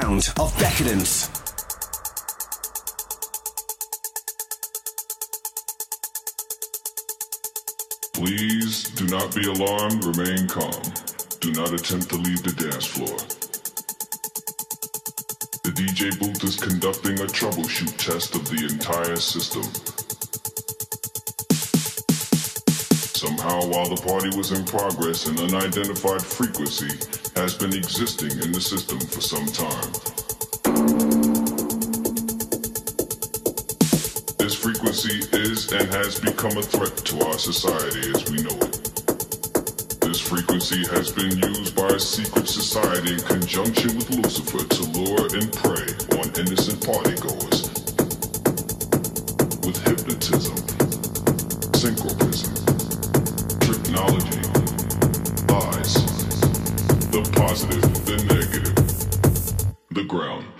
Sound of decadence. Please do not be alarmed, remain calm. Do not attempt to leave the dance floor. The DJ booth is conducting a troubleshoot test of the entire system. Somehow, while the party was in progress, an unidentified frequency has been existing in the system for some time. This frequency is and has become a threat to our society as we know it. This frequency has been used by a secret society in conjunction with Lucifer to lure and prey on innocent partygoers. With hypnotism, the positive, the negative, the ground.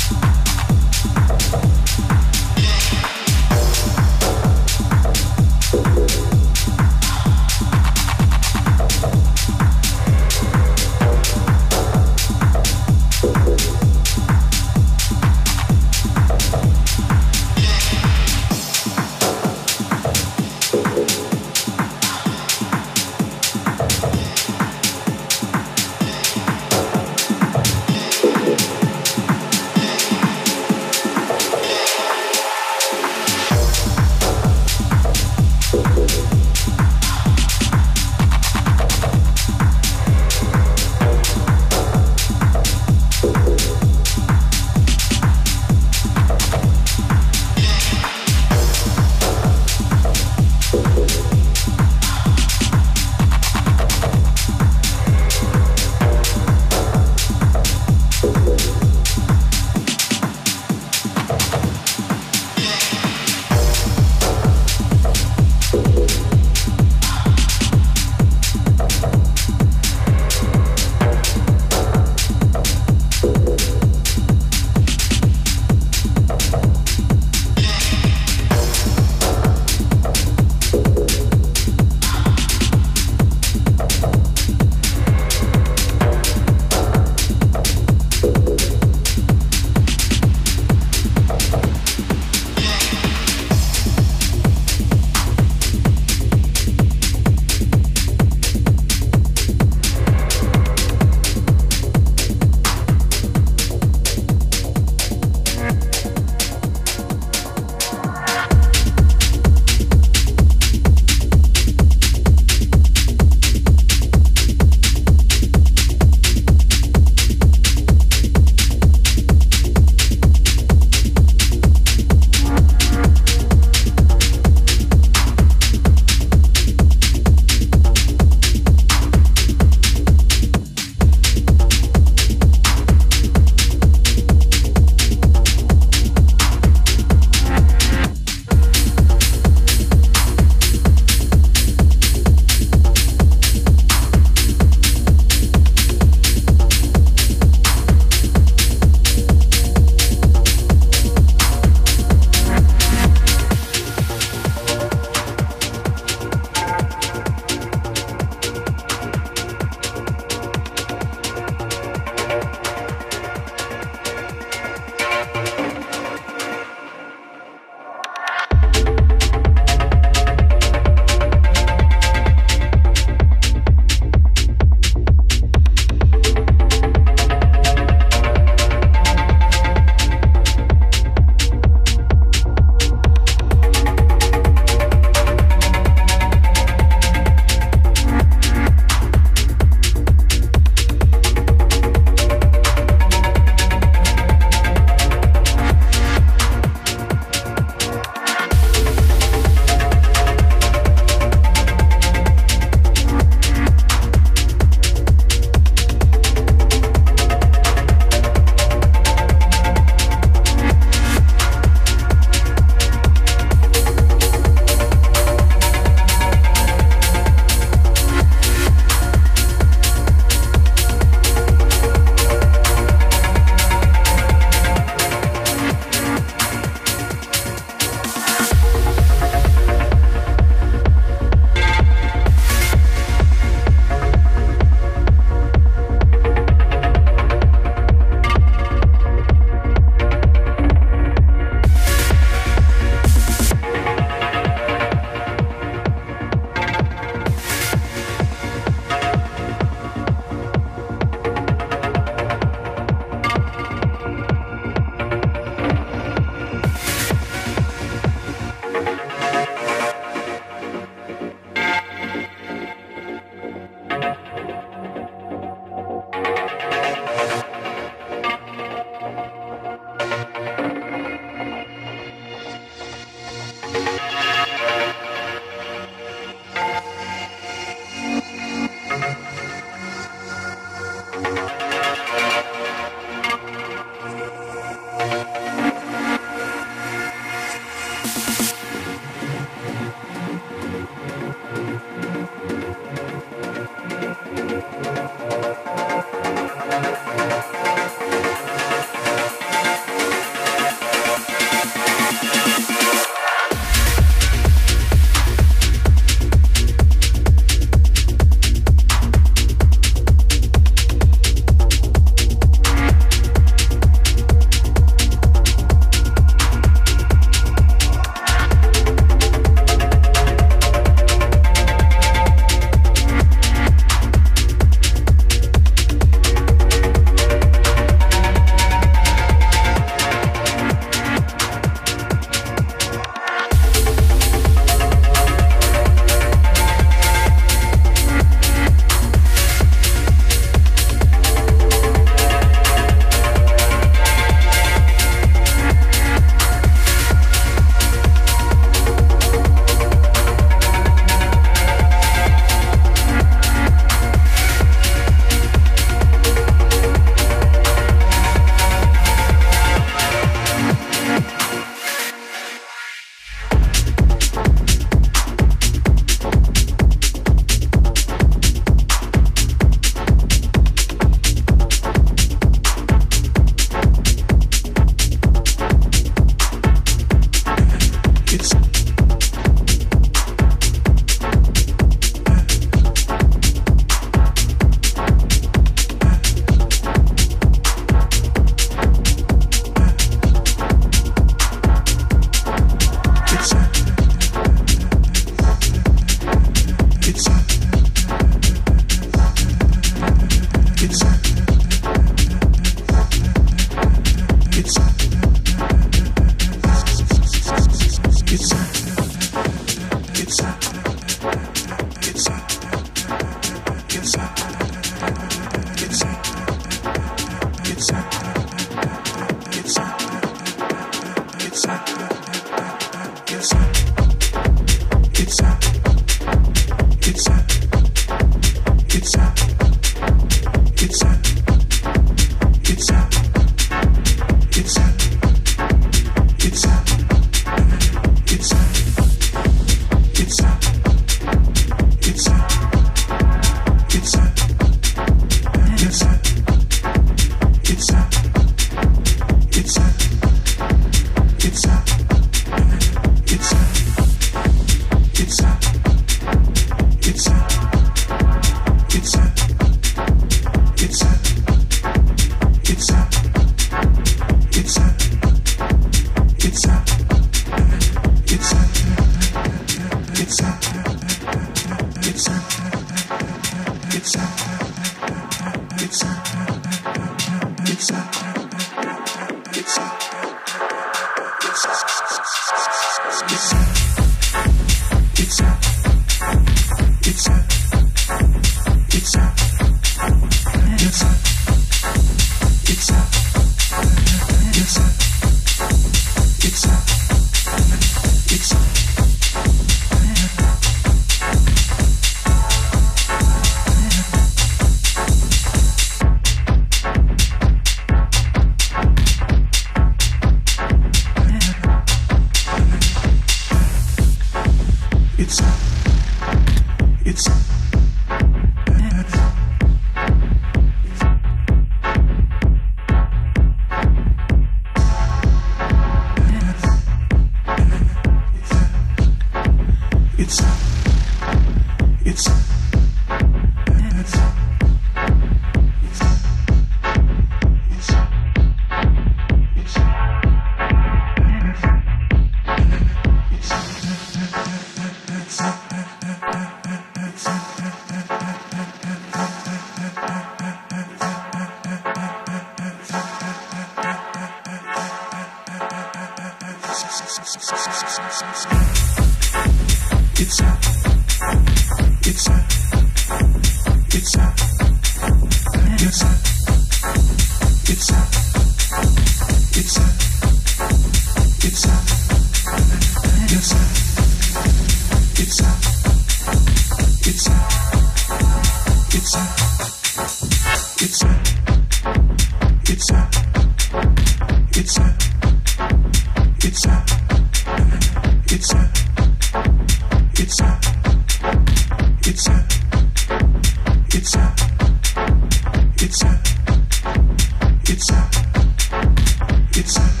And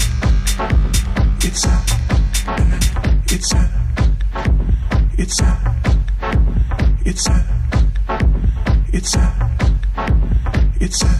you're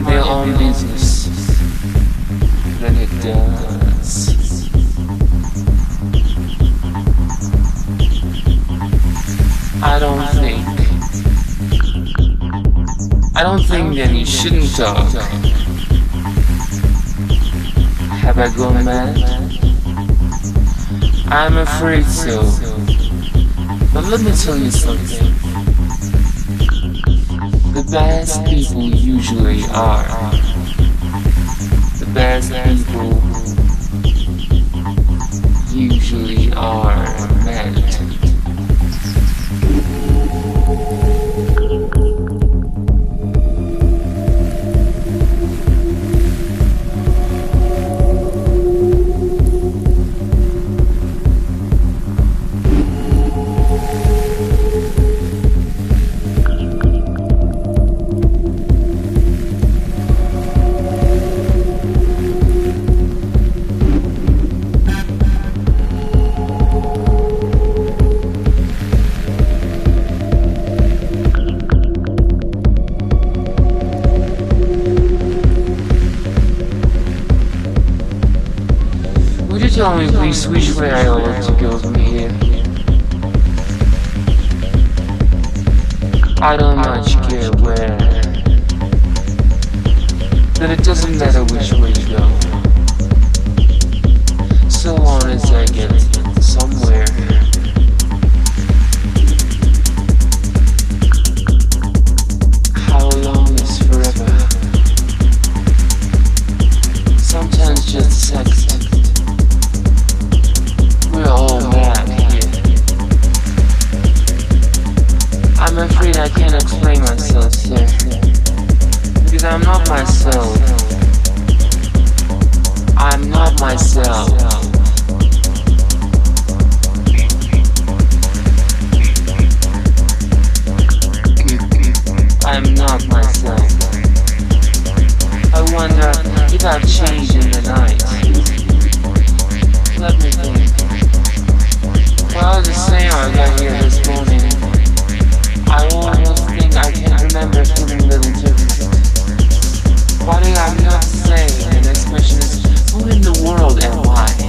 mind their own business. Then it does. I don't think. I don't think that you shouldn't talk. Have I gone mad? I'm afraid so. But let me tell you something. are. strange the I got here this morning. I almost think I can't remember feeling little. Why did I not say an expression is who in the world and why?